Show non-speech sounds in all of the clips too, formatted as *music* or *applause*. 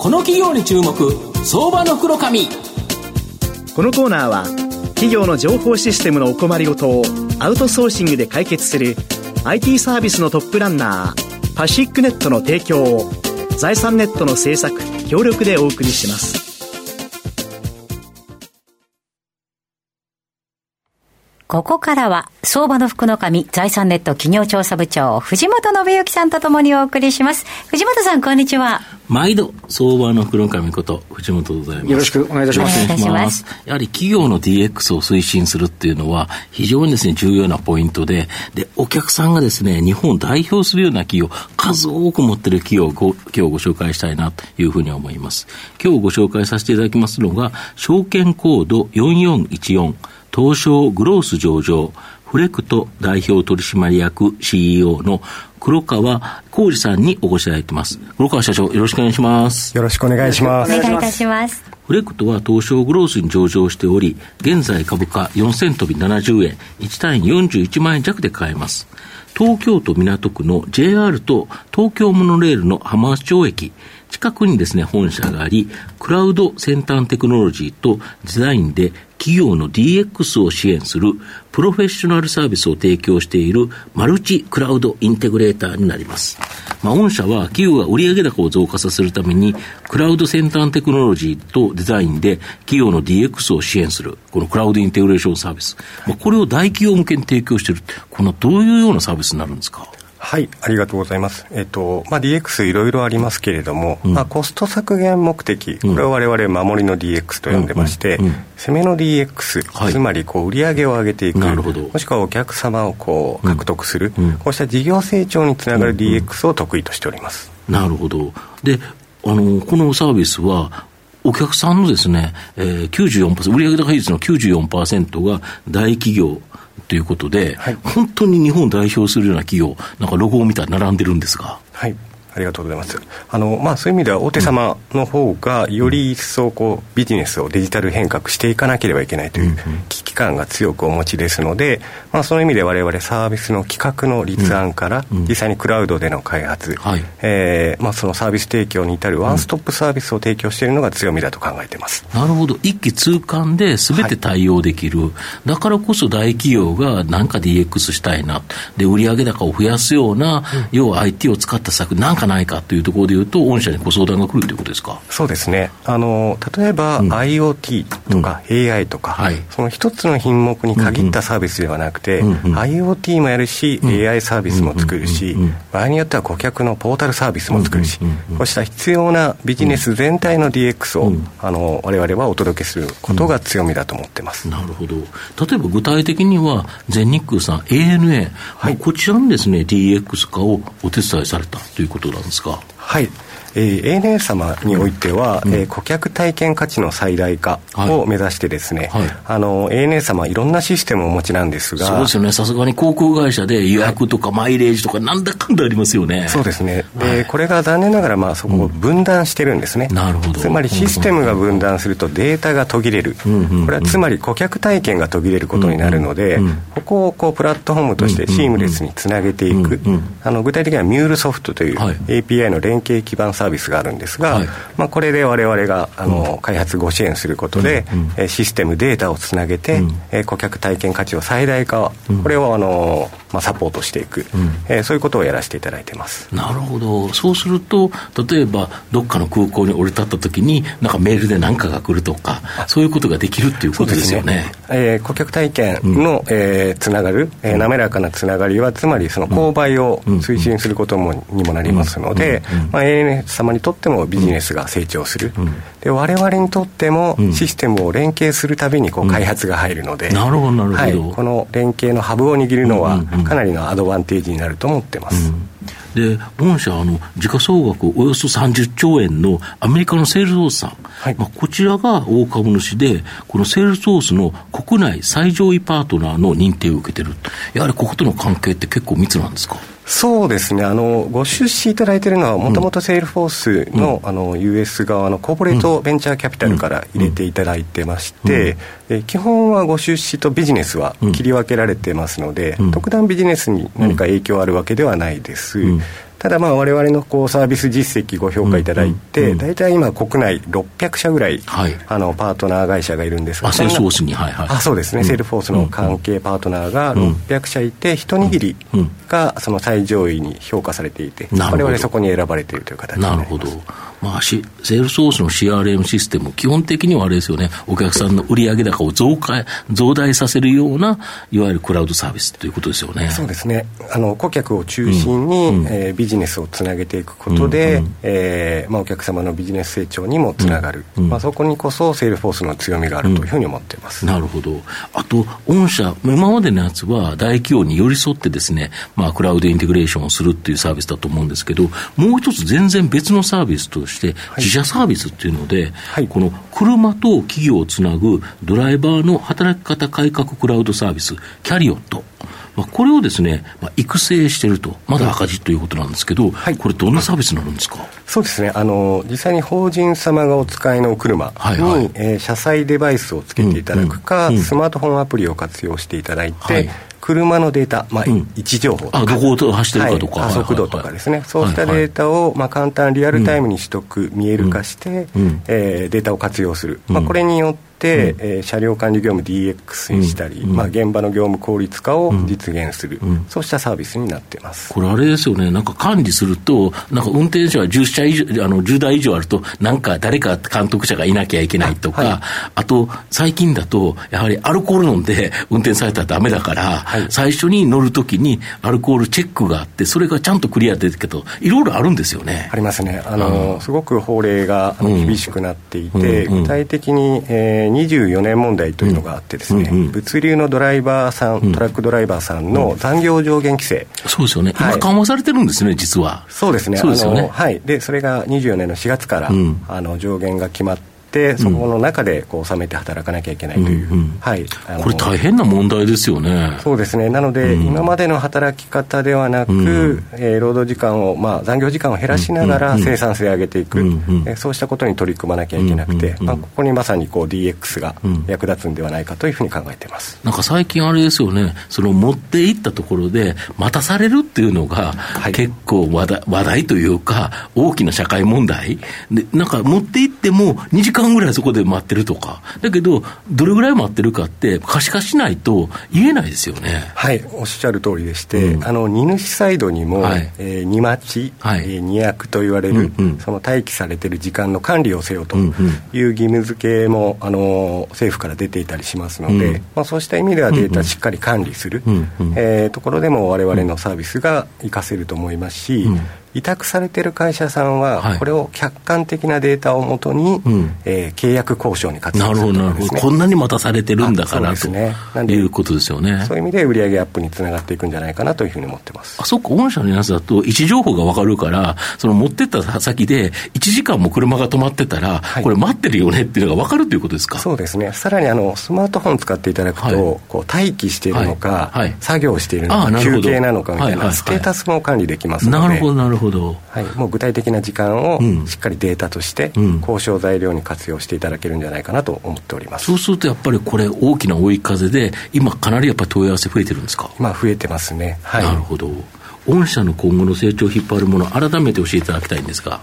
この企業に注目相場の袋紙このコーナーは企業の情報システムのお困りごとをアウトソーシングで解決する IT サービスのトップランナーパシックネットの提供を財産ネットの制作協力でお送りしますここからは、相場の福の神、財産ネット企業調査部長、藤本信之さんとともにお送りします。藤本さん、こんにちは。毎度、相場の福の神こと、藤本でございます。よろしくお願いいたします。お願いします。やはり企業の DX を推進するっていうのは、非常にですね、重要なポイントで、で、お客さんがですね、日本を代表するような企業、数多く持ってる企業を今日ご紹介したいなというふうに思います。今日ご紹介させていただきますのが、証券コード4414、東証グロース上場、フレクト代表取締役 CEO の黒川浩二さんにお越しいただいてます。黒川社長、よろしくお願いします。よろしくお願いします。お願いいたします。フレクトは東証グロースに上場しており、現在株価4000飛び70円、1単位41万円弱で買えます。東京都港区の JR と東京モノレールの浜松町駅、近くにですね、本社があり、クラウド先端テクノロジーとデザインで企業の DX を支援するプロフェッショナルサービスを提供しているマルチクラウドインテグレーターになります。まあ、御社は企業が売上高を増加させるために、クラウド先端テクノロジーとデザインで企業の DX を支援する、このクラウドインテグレーションサービス。まあ、これを大企業向けに提供している。このどういうようなサービスになるんですか？はい、ありがとうございます。えっと、まあ、DX いろいろありますけれども、うん、まあ、コスト削減目的、これを我々守りの DX と呼んでまして、うんうん、攻めの DX、はい、つまりこう売上を上げていく、もしくはお客様をこう獲得する、こうした事業成長につながる DX を得意としております。なるほど。で、あの、このサービスは、お客さんのですね、えー、94%、売上高比率の94%が大企業ということで、はい、本当に日本を代表するような企業、なんかロゴを見たら並んでるんですが。はいありがとうございます。あのまあそういう意味では大手様の方がより一層こうビジネスをデジタル変革していかなければいけないという危機感が強くお持ちですので、まあその意味で我々サービスの企画の立案から実際にクラウドでの開発、はい、えー、まあそのサービス提供に至るワンストップサービスを提供しているのが強みだと考えています。なるほど。一気通貫で全て対応できる。はい、だからこそ大企業が何か DX したいな。で売上高を増やすような、要は IT を使った策なんかないかというところでいうと、御社にご相談が来るということですか？そうですね、あの例えば、うん、IoT とか AI とか、うん。はい、その一つの品目に限ったサービスではなくて、うんうん、IoT もやるし、AI サービスも作るし、場合によっては顧客のポータルサービスも作るし、こうした必要なビジネス全体の DX を、あの我々はお届けすることが強みだと思ってます、なるほど、例えば具体的には、全日空さん、ANA、はい、こちらのです、ね、DX 化をお手伝いされたということなんですか。はいえー、ANA 様においては、うん、えー、顧客体験価値の最大化を目指してですね、はい。はい、あの ANA 様いろんなシステムをお持ちなんですがそうですよね。さすがに航空会社で予約とかマイレージとかなんだかんだありますよね。そうですね。で、はい、これが残念ながらまあそこを分断してるんですね、うん、なるほど。つまりシステムが分断するとデータが途切れる、うんこれはつまり顧客体験が途切れることになるので、うんここをこうプラットフォームとしてシームレスにつなげていく、あの具体的にはミュールソフトという API の連携基盤サービスがあるんですが、はい、まあ、これで我々があの、うん、開発ご支援することで、うん、システムデータをつなげて、うん、え顧客体験価値を最大化、これをあの、まあ、サポートしていく、うん、えー、そういうことをやらせていただいてます。なるほど。そうすると例えばどっかの空港に降り立った時になんかメールで何かが来るとかそういうことができるっていうことですよね。ね、えー、顧客体験の、うん、えー、つながる、えー、滑らかなつながりはつまりその購買を推進することも、にもなりますので、まあ、ANA 様にとってもビジネスが成長する、うん、で我々にとってもシステムを連携するたびにこう開発が入るので、なるほどなるほど、はい、この連携のハブを握るのは、かなりのアドバンテージになると思ってます。で御社あの、時価総額およそ30兆円のアメリカのセールスフォースさん、はい、まあ、こちらが大株主で、このセールスフォースの国内最上位パートナーの認定を受けてる、やはりこことの関係って結構密なんですか？そうですね。あのご出資いただいているのはもともとセールフォースの,、あの US 側のコーポレートベンチャーキャピタルから入れていただいてまして、え基本はご出資とビジネスは切り分けられてますので、特段ビジネスに何か影響あるわけではないです、ただまあ我々のこうサービス実績ご評価いただいて、大体今国内600社ぐらい、はい、あのパートナー会社がいるんですがセールスフォースに。はいはい。あそうですね、セールフォースの関係パートナーが600社いて一握りがその最上位に評価されていて我々そこに選ばれているという形なるほどまあ、セールスフォースの CRM システム、基本的にはあれですよね、お客さんの売上高を増加増大させるような、いわゆるクラウドサービスということですよね。そうですね。あの顧客を中心に、うん、えー、ビジネスをつなげていくことで、うんうん、えー、まあ、お客様のビジネス成長にもつながる、うんうん、まあ、そこにこそセールフォースの強みがあるというふうに思っています、なるほど、あと、御社、今までのやつは大企業に寄り添ってですね、まあ、クラウドインテグレーションをするっていうサービスだと思うんですけど、もう一つ全然別のサービスとして、自社サービスっていうので、はい、この車と企業をつなぐドライバーの働き方改革クラウドサービス、キャリオット。まあ、これをですね、まあ、育成していると、まだ赤字ということなんですけど、はい、これ、どんなサービスになるんですか？そうですね。あの、実際に法人様がお使いの車に、はいはい、えー、車載デバイスをつけていただくか、うんうん、スマートフォンアプリを活用していただいて、はい。車のデータ、まあ、位置情報とか、どこを走ってるかとか、加速度とかですね、そうしたデータを、まあ、簡単、リアルタイムに取得、見える化して、えデータを活用する、まあ、これによって、うん、えー、車両管理業務 DX にしたり、うん、まあ、現場の業務効率化を実現する、うん、そうしたサービスになっています。これ、あれですよね、なんか管理すると、なんか運転手は10社以上あの10台以上あると、なんか誰か監督者がいなきゃいけないとか、あはい、あと最近だと、やはりアルコール飲んで運転されたらだめだから、はい、最初に乗るときにアルコールチェックがあって、それがちゃんとクリア出てるけど、いろいろあるんですよね。ありますね。あの、すごく法令が厳しくなっていて、具体的に、えー、24年問題というのがあってですね、物流のドライバーさん、トラックドライバーさんの残業上限規制。そうですよね。今緩和されてるんですね、実は。そうですね。そうですよね。はい。で、それが24年の4月から、あの上限が決まってそこの中でこう収めて働かなきゃいけないという、うんうん、はい、これ大変な問題ですよね。そうですね。なので、うん、今までの働き方ではなく、うん、えー、労働時間を、まあ、残業時間を減らしながら生産性を上げていく、うんうん、えー、そうしたことに取り組まなきゃいけなくて、まあ、ここにまさにこう DX が役立つんではないかというふうに考えています、なんか最近あれですよね。その持っていったところで待たされるっていうのが、結構話題話題というか大きな社会問題。でなんか持っていっても2時間ぐらいそこで待ってるとか、だけど、どれぐらい待ってるかって、可視化しないと言えないですよね。はい、おっしゃる通りでして、うん、あの荷主サイドにも、はい、えー、荷待ち、はい、えー、荷役と言われる、うんうん、その待機されてる時間の管理をせよという義務付けも、あの政府から出ていたりしますので、うん、まあ、そうした意味ではデータしっかり管理する、うんうん、えー、ところでも我々のサービスが活かせると思いますし、うん委託されてる会社さんは、これを客観的なデータをもとに、はい、えー、契約交渉に活用する、ね、なるほど、なるほど、こんなに待たされてるんだからと、ね、いうことですよね。そういう意味で売上アップにつながっていくんじゃないかなというふうに思ってます。あそっか、御社のやつだと、位置情報が分かるから、その持ってった先で、1時間も車が止まってたら、はい、これ、待ってるよねっていうのが分かるということですか？そうですね、さらにあのスマートフォン使っていただくと、はい、こう待機しているのか、はい、作業しているのか、休憩なのかみたいな、ステータスも管理できますので。なるほど、なるほど。はい。もう具体的な時間をしっかりデータとして交渉材料に活用していただけるんじゃないかなと思っております、そうするとやっぱりこれ大きな追い風で今かなりやっぱり問い合わせ増えてるんですか？今増えてますね、はい、なるほど。御社の今後の成長を引っ張るもの改めて教えていただきたいんですが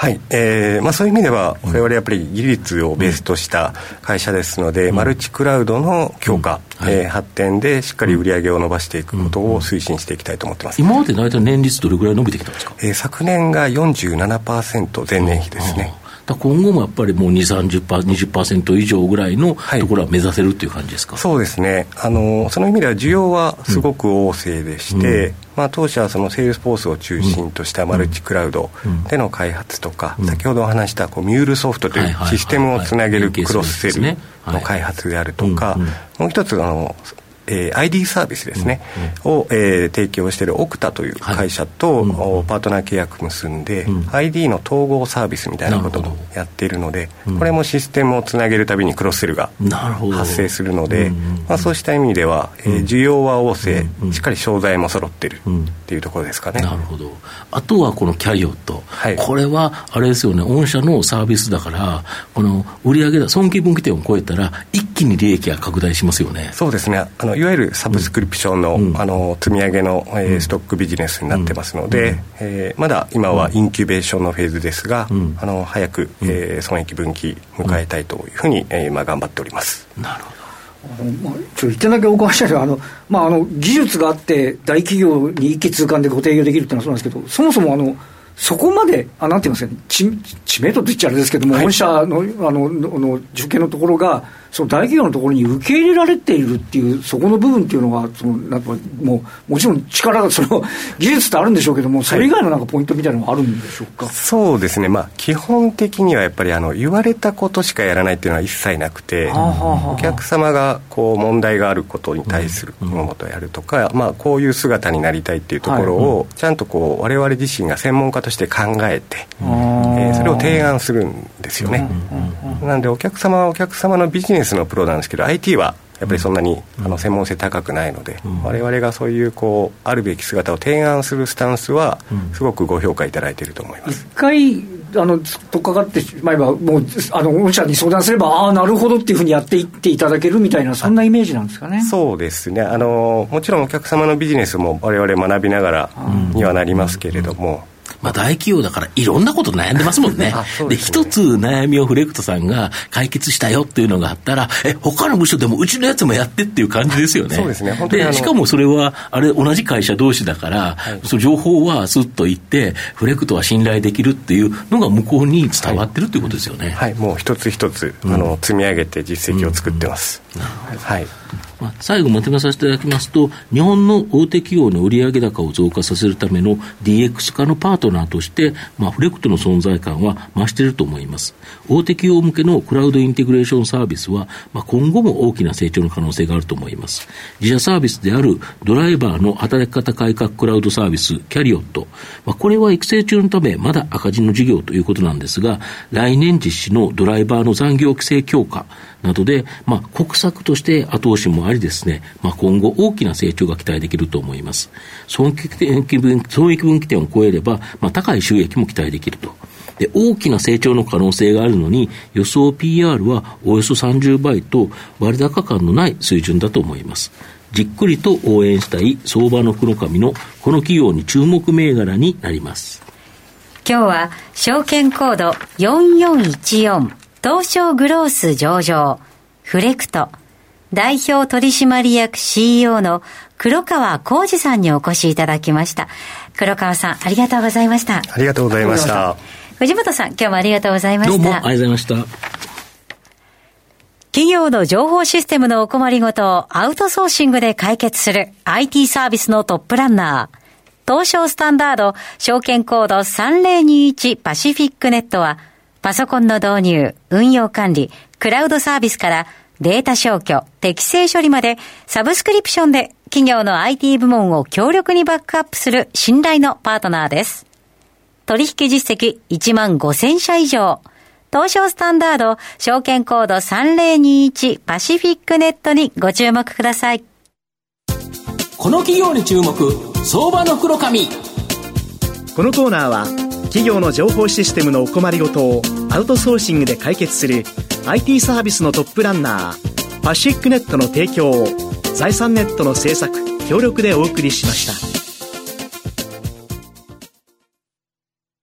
はい、えーまあ、そういう意味では、我々やっぱり技術をベースとした会社ですので、うん、マルチクラウドの強化、うえー、発展でしっかり売り上げを伸ばしていくことを推進していきたいと思ってます、今まで大体年率どれぐらい伸びてきたんですか、えー、昨年が47%前年比ですね。今後もやっぱりもう2、30%、20%以上ぐらいのところは目指せるっていう感じですか、はい、そうですね。あの、その意味では需要はすごく旺盛でして、うん。まあ、当社はそのセールスフォースを中心としたマルチクラウドでの開発とか、先ほどお話したこうミュールソフトというシステムをつなげるクロスセルの開発であるとか、もう一つあのえー、ID サービスですね、うんうん、を、えー、提供しているオクタという会社と、はい、パートナー契約結んで、うん、ID の統合サービスみたいなことをやっているので、これもシステムをつなげるたびにクロスセルが発生するので、まあ、そうした意味では、えー、需要は旺盛、しっかり商材も揃ってるっていうところですかね。なるほど。あとはこのキャリオット、はい、これはあれですよね、御社のサービスだから、この売上損金分岐点を超えたら、一気に利益が拡大しますよね。そうですね。あのいわゆるサブスクリプションの,、あの積み上げの、えー、ストックビジネスになってますので、うん、えー、まだ今はインキュベーションのフェーズですが、あの早く、えー、損益分岐迎えたいというふうに、えー、今頑張っております。なるほど。あのまあ、ちょっと一点だけお伺いしたいのはあの、まあ、あの技術があって大企業に一気通貫でご提供できるっていうのはそうなんですけどそもそもあのそこまで、あなんて言いますか、知知名度って言っちゃあれですけども、はい、本社のあのの受験のところが、その大企業のところに受け入れられているっていう、そこの部分っていうのが、そのなんかもうもちろん力が、その *laughs* 技術ってあるんでしょうけども、それ以外のなんかポイントみたいなのがあるんでしょうか、はい、そうですね、まあ、基本的にはやっぱりあの言われたことしかやらないっていうのは一切なくて、お客様がこう問題があることに対するものとやるとか、うん、まあ、こういう姿になりたいっていうところを、ちゃんとこう、われ自身が専門家として考えて、えー、それを提案するんですよね。なんでお客様はお客様のビジネスのプロなんですけど IT はやっぱりそんなに、あの専門性高くないので、われわれがそういうこうあるべき姿を提案するスタンスは、すごくご評価いただいていると思います。一回あのとっかかってしまえば、もうあの御社に相談すれば、ああ、なるほどっていうふうにやっていっていただけるみたいな、そんなイメージなんですかね。そうですね。あの、もちろんお客様のビジネスもわれわれ学びながらにはなりますけれども。まあ大企業だからいろんなこと悩んでますもんね。*laughs* で、一、ね、つ悩みをフレクトさんが解決したよっていうのがあったら、え、他の部署でもうちのやつもやってっていう感じですよね。そうですね。本当にで、しかもそれは、あれ同じ会社同士だから、はい、その情報はスッと言って、フレクトは信頼できるっていうのが向こうに伝わってるっていうことですよね。はい、はい、もう一つ一つ、あの、積み上げて実績を作ってます。うんうん、はい。まあ、最後まとめさせていただきますと、日本の大手企業の売上高を増加させるための DX 化のパートナーとして、まあ、フレクトの存在感は増していると思います。大手企業向けのクラウドインテグレーションサービスは、まあ、今後も大きな成長の可能性があると思います。自社サービスであるドライバーの働き方改革クラウドサービス、キャリオット。まあ、これは育成中のため、まだ赤字の事業ということなんですが、来年実施のドライバーの残業規制強化、などで、まあ、国策として後押しもありですね、まあ、今後大きな成長が期待できると思います。損益分損益分岐点を超えれば、まあ、高い収益も期待できると。で、大きな成長の可能性があるのに、予想 PR はおよそ30倍と割高感のない水準だと思います。じっくりと応援したい相場の黒髪のこの企業に注目銘柄になります。今日は証券コード4414東証グロース上場、フレクト、代表取締役 CEO の黒川浩二さんにお越しいただきました。黒川さん、ありがとうございました。ありがとうございました。藤本さん、今日もありがとうございました。どうもありがとうございました。企業の情報システムのお困りごとをアウトソーシングで解決する IT サービスのトップランナー。東証スタンダード証券コード3021パシフィックネットはパソコンの導入、運用管理、クラウドサービスからデータ消去、適正処理までサブスクリプションで企業の IT 部門を強力にバックアップする信頼のパートナーです。取引実績1万5000社以上。東証スタンダード証券コード3021パシフィックネットにご注目ください。この企業に注目、相場の黒髪。このコーナーは企業の情報システムのお困りごとをアウトソーシングで解決する IT サービスのトップランナーパシックネットの提供を財産ネットの制作協力でお送りしました。